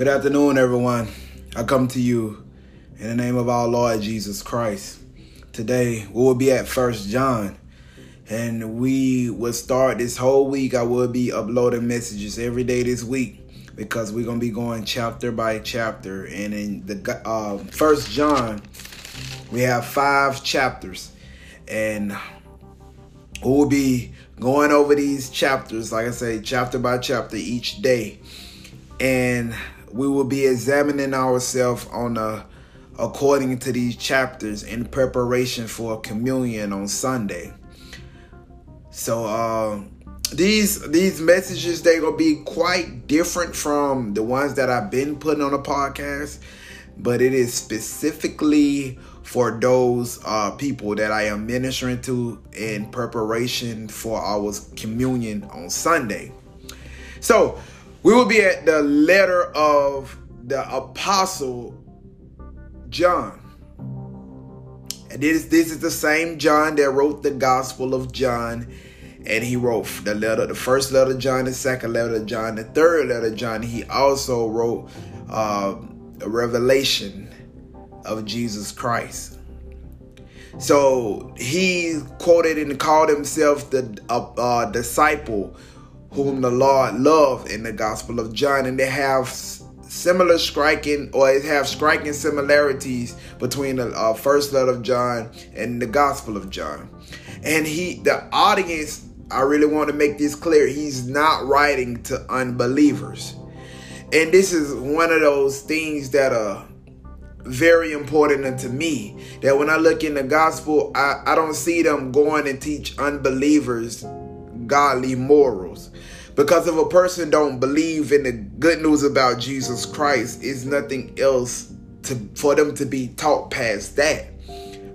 Good afternoon, everyone. I come to you in the name of our Lord Jesus Christ. Today, we will be at First John, and we will start this whole week. I will be uploading messages every day this week because we're gonna be going chapter by chapter. And in the uh, First John, we have five chapters, and we'll be going over these chapters, like I say, chapter by chapter each day, and we will be examining ourselves on a according to these chapters in preparation for communion on Sunday. So uh, these these messages they gonna be quite different from the ones that I've been putting on the podcast, but it is specifically for those uh, people that I am ministering to in preparation for our communion on Sunday. So we will be at the letter of the apostle John. And this, this is the same John that wrote the Gospel of John. And he wrote the letter, the first letter John, the second letter John, the third letter John. He also wrote uh, a revelation of Jesus Christ. So he quoted and called himself the uh, uh, disciple whom the Lord loved in the Gospel of John. And they have similar striking or have striking similarities between the uh, first letter of John and the Gospel of John. And he, the audience, I really want to make this clear. He's not writing to unbelievers. And this is one of those things that are very important unto me. That when I look in the gospel, I, I don't see them going and teach unbelievers godly morals. Because if a person don't believe in the good news about Jesus Christ, is nothing else to for them to be taught past that.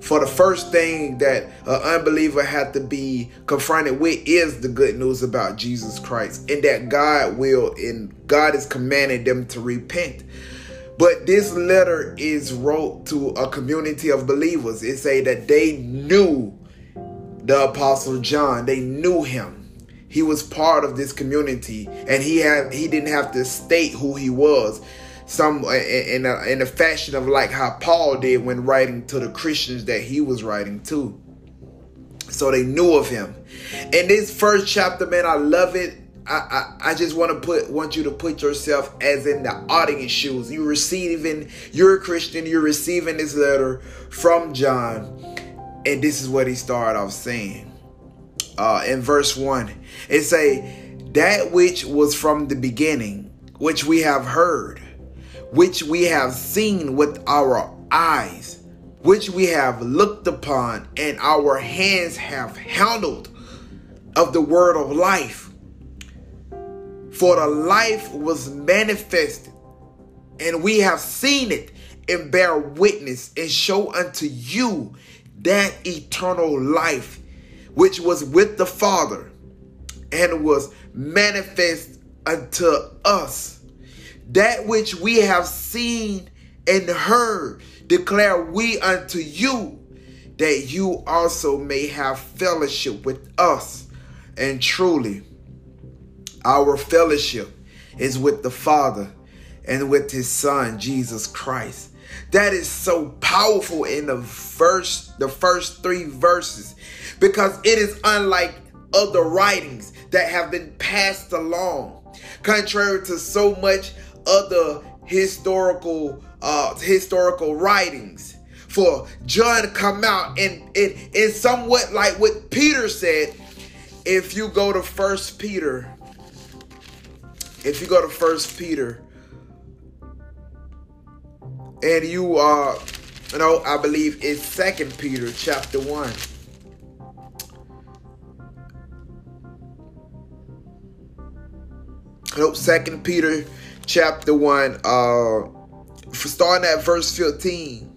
For the first thing that an unbeliever had to be confronted with is the good news about Jesus Christ, and that God will and God is commanding them to repent. But this letter is wrote to a community of believers. It say that they knew the apostle John. They knew him he was part of this community and he had he didn't have to state who he was. Some in a, in a fashion of like how Paul did when writing to the Christians that he was writing to. So they knew of him. In this first chapter man I love it. I, I, I just want to put want you to put yourself as in the audience shoes. You're receiving, you're a Christian, you're receiving this letter from John, and this is what he started off saying uh, in verse 1. It say, That which was from the beginning, which we have heard, which we have seen with our eyes, which we have looked upon, and our hands have handled of the word of life. For the life was manifested, and we have seen it, and bear witness, and show unto you that eternal life which was with the Father and was manifest unto us. That which we have seen and heard declare we unto you, that you also may have fellowship with us. And truly, our fellowship is with the Father and with his Son, Jesus Christ. That is so powerful in the verse, the first three verses because it is unlike other writings that have been passed along. Contrary to so much other historical uh, historical writings. For John come out and it is somewhat like what Peter said. If you go to First Peter, if you go to First Peter, and you are, you know, I believe it's Second Peter chapter one. Nope, Second Peter chapter one, uh, starting at verse 15.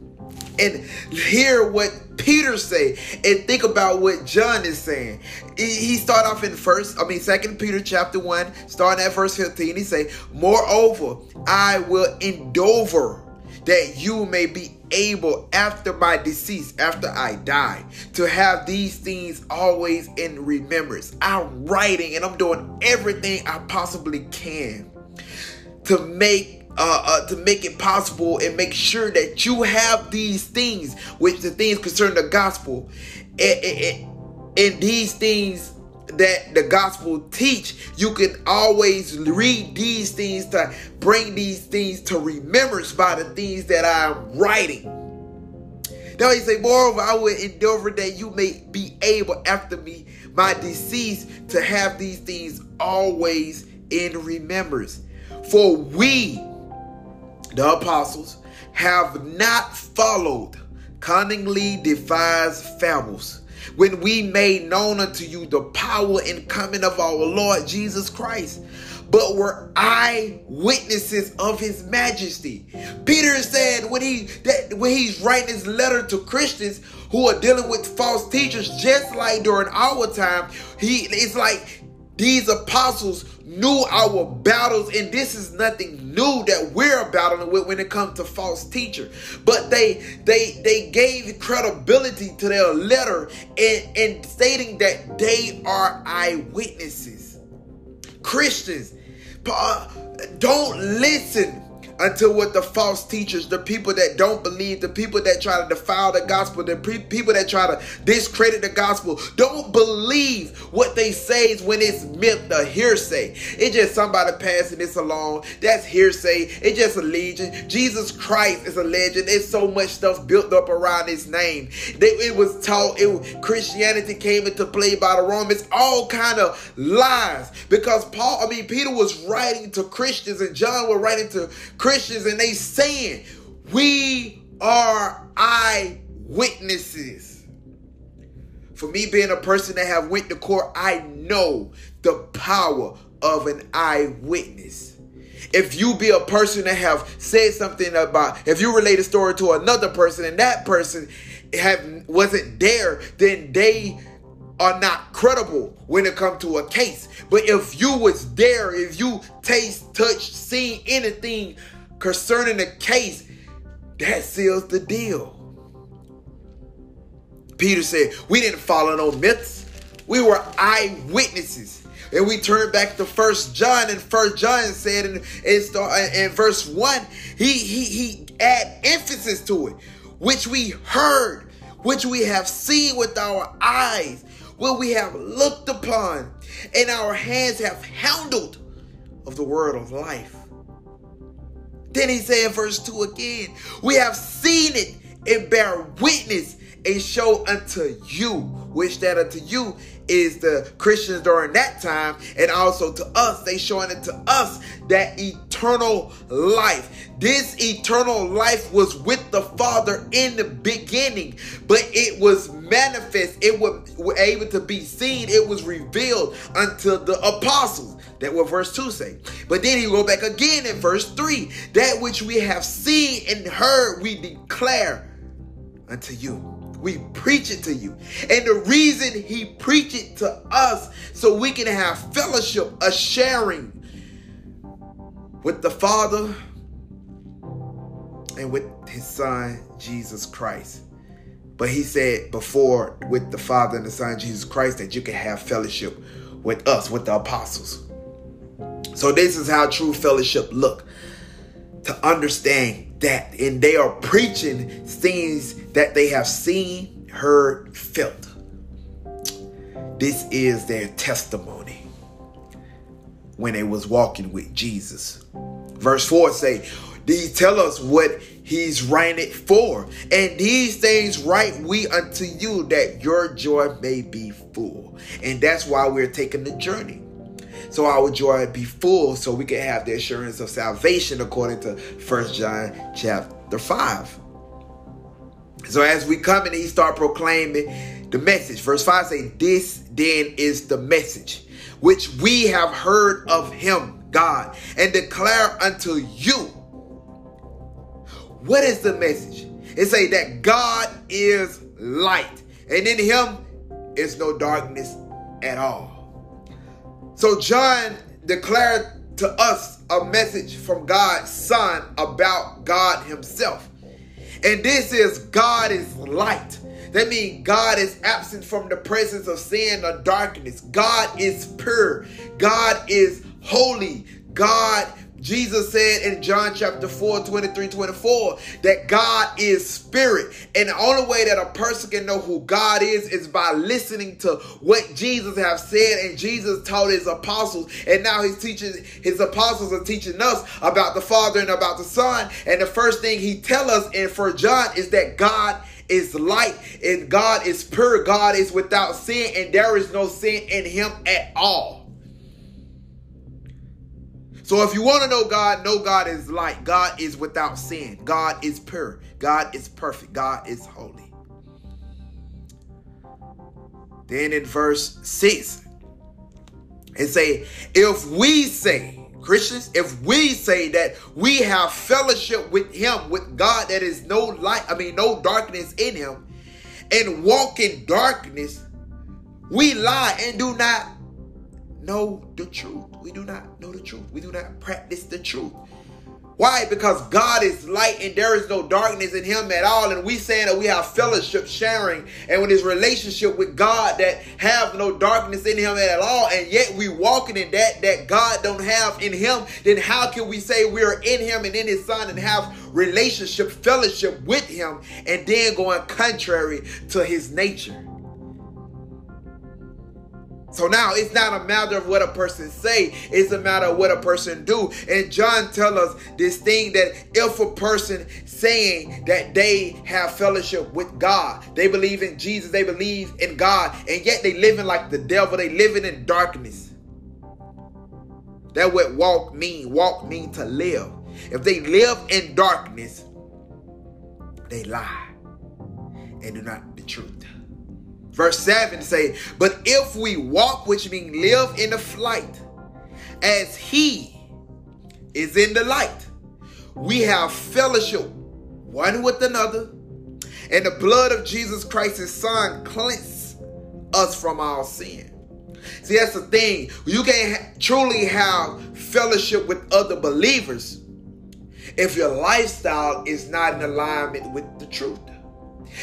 And hear what Peter say and think about what John is saying. He start off in first, I mean, second Peter chapter 1, starting at verse 15. He say, Moreover, I will endeavor that you may be able after my decease, after I die, to have these things always in remembrance. I'm writing and I'm doing everything I possibly can to make uh, uh, to make it possible and make sure that you have these things, which the things concerning the gospel, and, and, and these things that the gospel teach, you can always read these things to bring these things to remembrance by the things that I'm writing. Now he say, Moreover, I will endeavor that you may be able after me, my decease, to have these things always in remembrance. For we, the apostles, have not followed cunningly devised fables when we made known unto you the power and coming of our Lord Jesus Christ, but were eyewitnesses of his majesty. Peter said when he that when he's writing his letter to Christians who are dealing with false teachers, just like during our time, he it's like these apostles knew our battles, and this is nothing new that we're battling with when it comes to false teacher. But they they they gave credibility to their letter and, and stating that they are eyewitnesses. Christians, don't listen until what the false teachers, the people that don't believe, the people that try to defile the gospel, the pre- people that try to discredit the gospel, don't believe what they say is when it's myth, the hearsay. It's just somebody passing this along. That's hearsay. It's just a legend. Jesus Christ is a legend. There's so much stuff built up around his name. They, it was taught. It, Christianity came into play by the Romans. All kind of lies because Paul, I mean Peter was writing to Christians and John was writing to. Christians Christians and they saying, we are eyewitnesses. For me being a person that have went to court, I know the power of an eyewitness. If you be a person that have said something about, if you relate a story to another person and that person have wasn't there, then they are not credible when it comes to a case. But if you was there, if you taste, touch, seen anything concerning the case, that seals the deal. Peter said, We didn't follow no myths. We were eyewitnesses. And we turn back to First John, and First John said in, in, uh, in verse 1, he, he, he add emphasis to it, which we heard, which we have seen with our eyes, what we have looked upon, and our hands have handled of the word of life. Then he said verse 2 again, We have seen it and bear witness and show unto you, which that unto you is the Christians during that time, and also to us, they showing it to us that eternal life. This eternal life was with the Father in the beginning, but it was manifest, it was able to be seen, it was revealed unto the apostles. That what verse 2 say. But then he go back again in verse 3. That which we have seen and heard, we declare unto you. We preach it to you. And the reason he preach it to us so we can have fellowship, a sharing with the Father and with his son Jesus Christ. But he said before with the Father and the Son Jesus Christ that you can have fellowship with us, with the apostles. So this is how true fellowship look. To understand that and they are preaching things that they have seen, heard, felt. This is their testimony when they was walking with Jesus. Verse 4 say, these tell us what he's writing it for. And these things write we unto you that your joy may be full. And that's why we're taking the journey so our joy be full so we can have the assurance of salvation according to First John chapter 5. So as we come and he start proclaiming the message. Verse 5 say, This then is the message which we have heard of him, God, and declare unto you. What is the message? It say that God is light, and in him is no darkness at all. So John declared to us a message from God's Son about God Himself. And this is God is light. That means God is absent from the presence of sin or darkness. God is pure. God is holy. God Jesus said in John chapter 4, 23, 24, that God is spirit. And the only way that a person can know who God is is by listening to what Jesus have said. And Jesus taught his apostles. And now he's teaching, his apostles are teaching us about the Father and about the Son. And the first thing he tell us in for John is that God is light and God is pure. God is without sin and there is no sin in him at all. So if you want to know God, know God is light. God is without sin. God is pure. God is perfect. God is holy. Then in verse 6, it say, if we say, Christians, if we say that we have fellowship with him, with God, that is no light, I mean, no darkness in him, and walk in darkness, we lie and do not know the truth. We do not know the truth. We do not practice the truth. Why? Because God is light and there is no darkness in him at all. And we saying that we have fellowship sharing and with his relationship with God that have no darkness in him at all. And yet we walking in that that God don't have in him. Then how can we say we're in him and in his son and have relationship, fellowship with him and then going contrary to his nature? So now it's not a matter of what a person say, it's a matter of what a person do. And John tell us this thing that if a person saying that they have fellowship with God, they believe in Jesus, they believe in God, and yet they living like the devil, they living in darkness. That what walk mean. Walk mean to live. If they live in darkness, they lie and do not the truth. Verse 7 say, But if we walk, which means live in the flight, as he is in the light, we have fellowship one with another, and the blood of Jesus Christ, his son, cleanses us from all sin. See, that's the thing. You can't truly have fellowship with other believers if your lifestyle is not in alignment with the truth.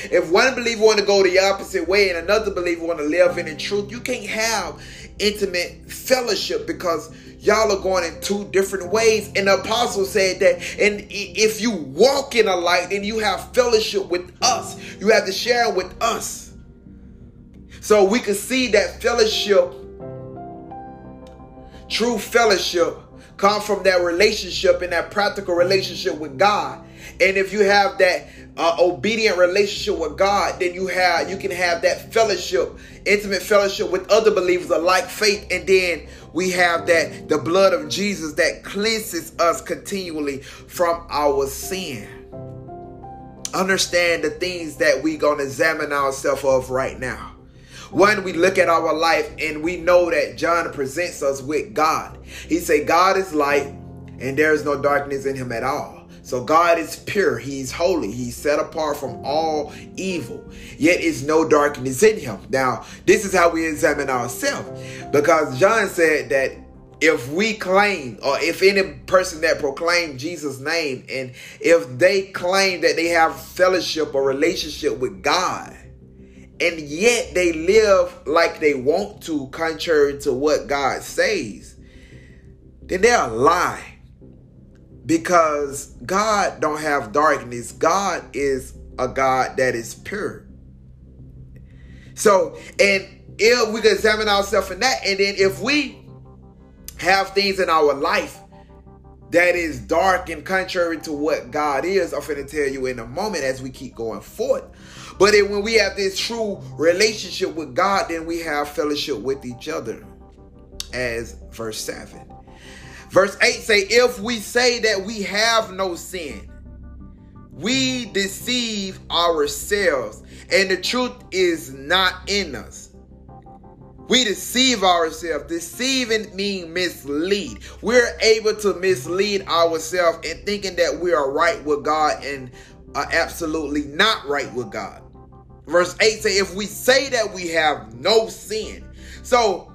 If one believer want to go the opposite way and another believer want to live in the truth, you can't have intimate fellowship because y'all are going in two different ways. And the apostle said that, and if you walk in a light, then you have fellowship with us. You have to share with us. So we can see that fellowship, true fellowship, come from that relationship and that practical relationship with God. And if you have that uh, obedient relationship with God, then you have you can have that fellowship, intimate fellowship with other believers of like faith, and then we have that the blood of Jesus that cleanses us continually from our sin. Understand the things that we're gonna examine ourselves of right now. One, we look at our life and we know that John presents us with God. He say God is light and there is no darkness in him at all. So God is pure. He's holy. He's set apart from all evil. Yet is no darkness in him. Now, this is how we examine ourselves. Because John said that if we claim, or if any person that proclaim Jesus' name, and if they claim that they have fellowship or relationship with God, and yet they live like they want to, contrary to what God says, then they're lying because God don't have darkness. God is a God that is pure. So, and if we can examine ourselves in that, and then if we have things in our life that is dark and contrary to what God is, I'm going to tell you in a moment as we keep going forward. But then when we have this true relationship with God, then we have fellowship with each other, as verse 7. Verse 8 say, if we say that we have no sin, we deceive ourselves, and the truth is not in us. We deceive ourselves. Deceiving means mislead. We're able to mislead ourselves in thinking that we are right with God and are absolutely not right with God. Verse 8 say, if we say that we have no sin. So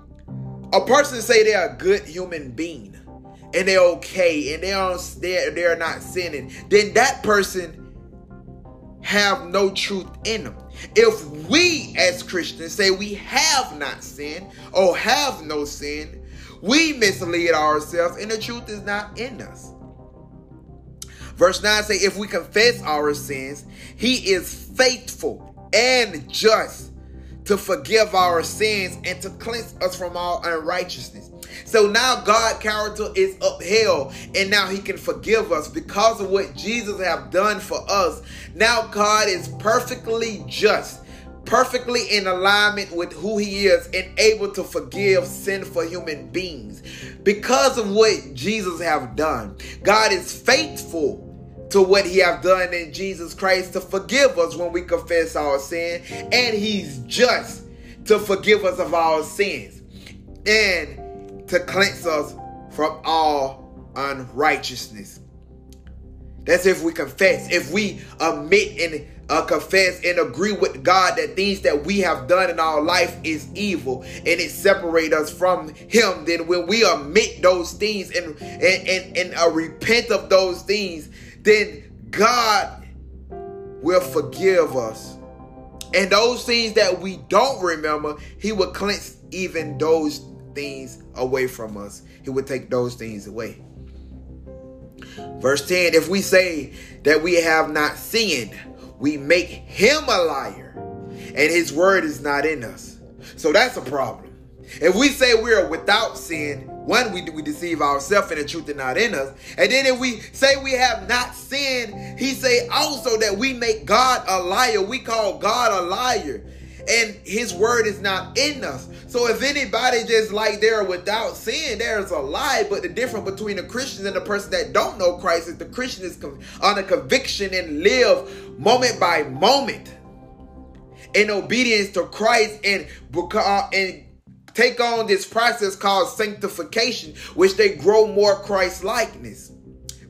a person say they're a good human being and they're okay and they don't they're, they're not sinning, then that person have no truth in them. If we as Christians say we have not sinned or have no sin, We mislead ourselves, and the truth is not in us. Verse 9 say, If we confess our sins, he is faithful and just to forgive our sins and to cleanse us from all unrighteousness. So now God character is upheld and now he can forgive us because of what Jesus have done for us. Now God is perfectly just perfectly in alignment with who he is and able to forgive sinful human beings because of what jesus have done god is faithful to what he have done in jesus christ to forgive us when we confess our sin. And he's just to forgive us of our sins and to cleanse us from all unrighteousness. That's if we confess. If we admit and uh, confess and agree with God that things that we have done in our life is evil and it separate us from him then when we admit those things and and and, and uh, repent of those things then God will forgive us and those things that we don't remember he will cleanse even those things away from us he would take those things away verse 10 if we say that we have not sinned we make him a liar and his word is not in us. So that's a problem. If we say we are without sin, one, we, we deceive ourselves and the truth is not in us. And then if we say we have not sinned, he say also that we make God a liar. We call God a liar and his word is not in us. So if anybody just like they're without sin, there's a lie. But the difference between the Christian and the person that don't know Christ is the Christian is on a conviction and live moment by moment in obedience to Christ and uh, and take on this process called sanctification, which they grow more Christ likeness.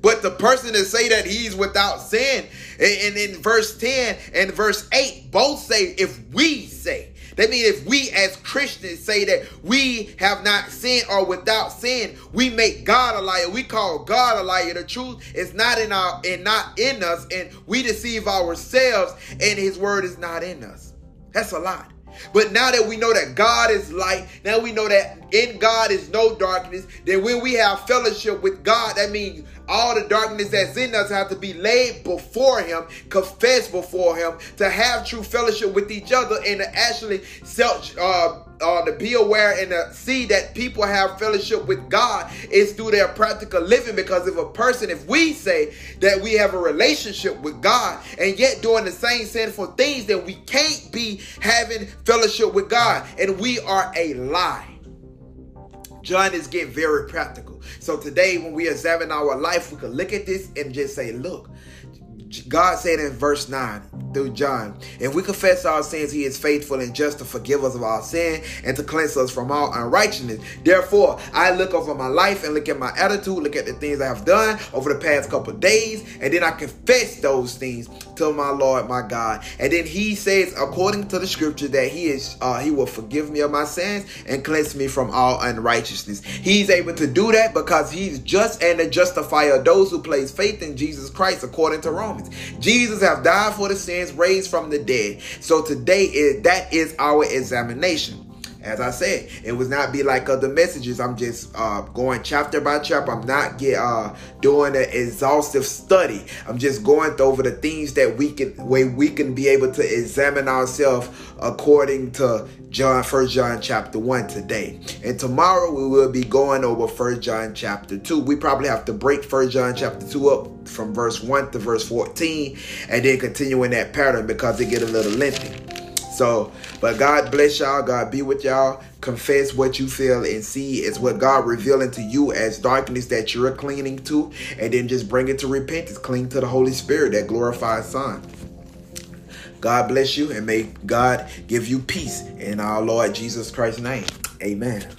But the person that say that he's without sin, and in verse 10 and verse 8, both say, if we say. That means if we as Christians say that we have not sinned or without sin, we make God a liar. We call God a liar. The truth is not in our and not in us, and we deceive ourselves, and his word is not in us. That's a lot. But now that we know that God is light, now we know that in God is no darkness, then when we have fellowship with God, that means all the darkness that's in us have to be laid before him, confessed before him, to have true fellowship with each other and to actually self uh, uh, to be aware and to see that people have fellowship with God is through their practical living. Because if a person, if we say that we have a relationship with God and yet doing the same sinful things, then we can't be having fellowship with God, and we are a lie. John is getting very practical. So today, when we examine our life, we can look at this and just say, look, God said in verse 9 through John, if we confess our sins, he is faithful and just to forgive us of our sin and to cleanse us from all unrighteousness. Therefore, I look over my life and look at my attitude, look at the things I have done over the past couple days, and then I confess those things to my Lord, my God. And then he says, according to the scripture, that he is uh, he will forgive me of my sins and cleanse me from all unrighteousness. He's able to do that because he's just and the justifier of those who place faith in Jesus Christ, according to Romans. Jesus have died for the sins, raised from the dead. So today is that is our examination. As I said, it was not be like other messages. I'm just uh, going chapter by chapter. I'm not get uh, doing an exhaustive study. I'm just going over the things that we can, way we can be able to examine ourselves according to John, First John chapter one today. And tomorrow we will be going over First John chapter two. We probably have to break First John chapter two up from verse one to verse fourteen, and then continue in that pattern because it get a little lengthy. So, but God bless y'all. God be with y'all. Confess what you feel and see is what God revealing to you as darkness that you're clinging to, and then just bring it to repentance. Cling to the Holy Spirit, that glorified Son. God bless you and may God give you peace in our Lord Jesus Christ's name. Amen.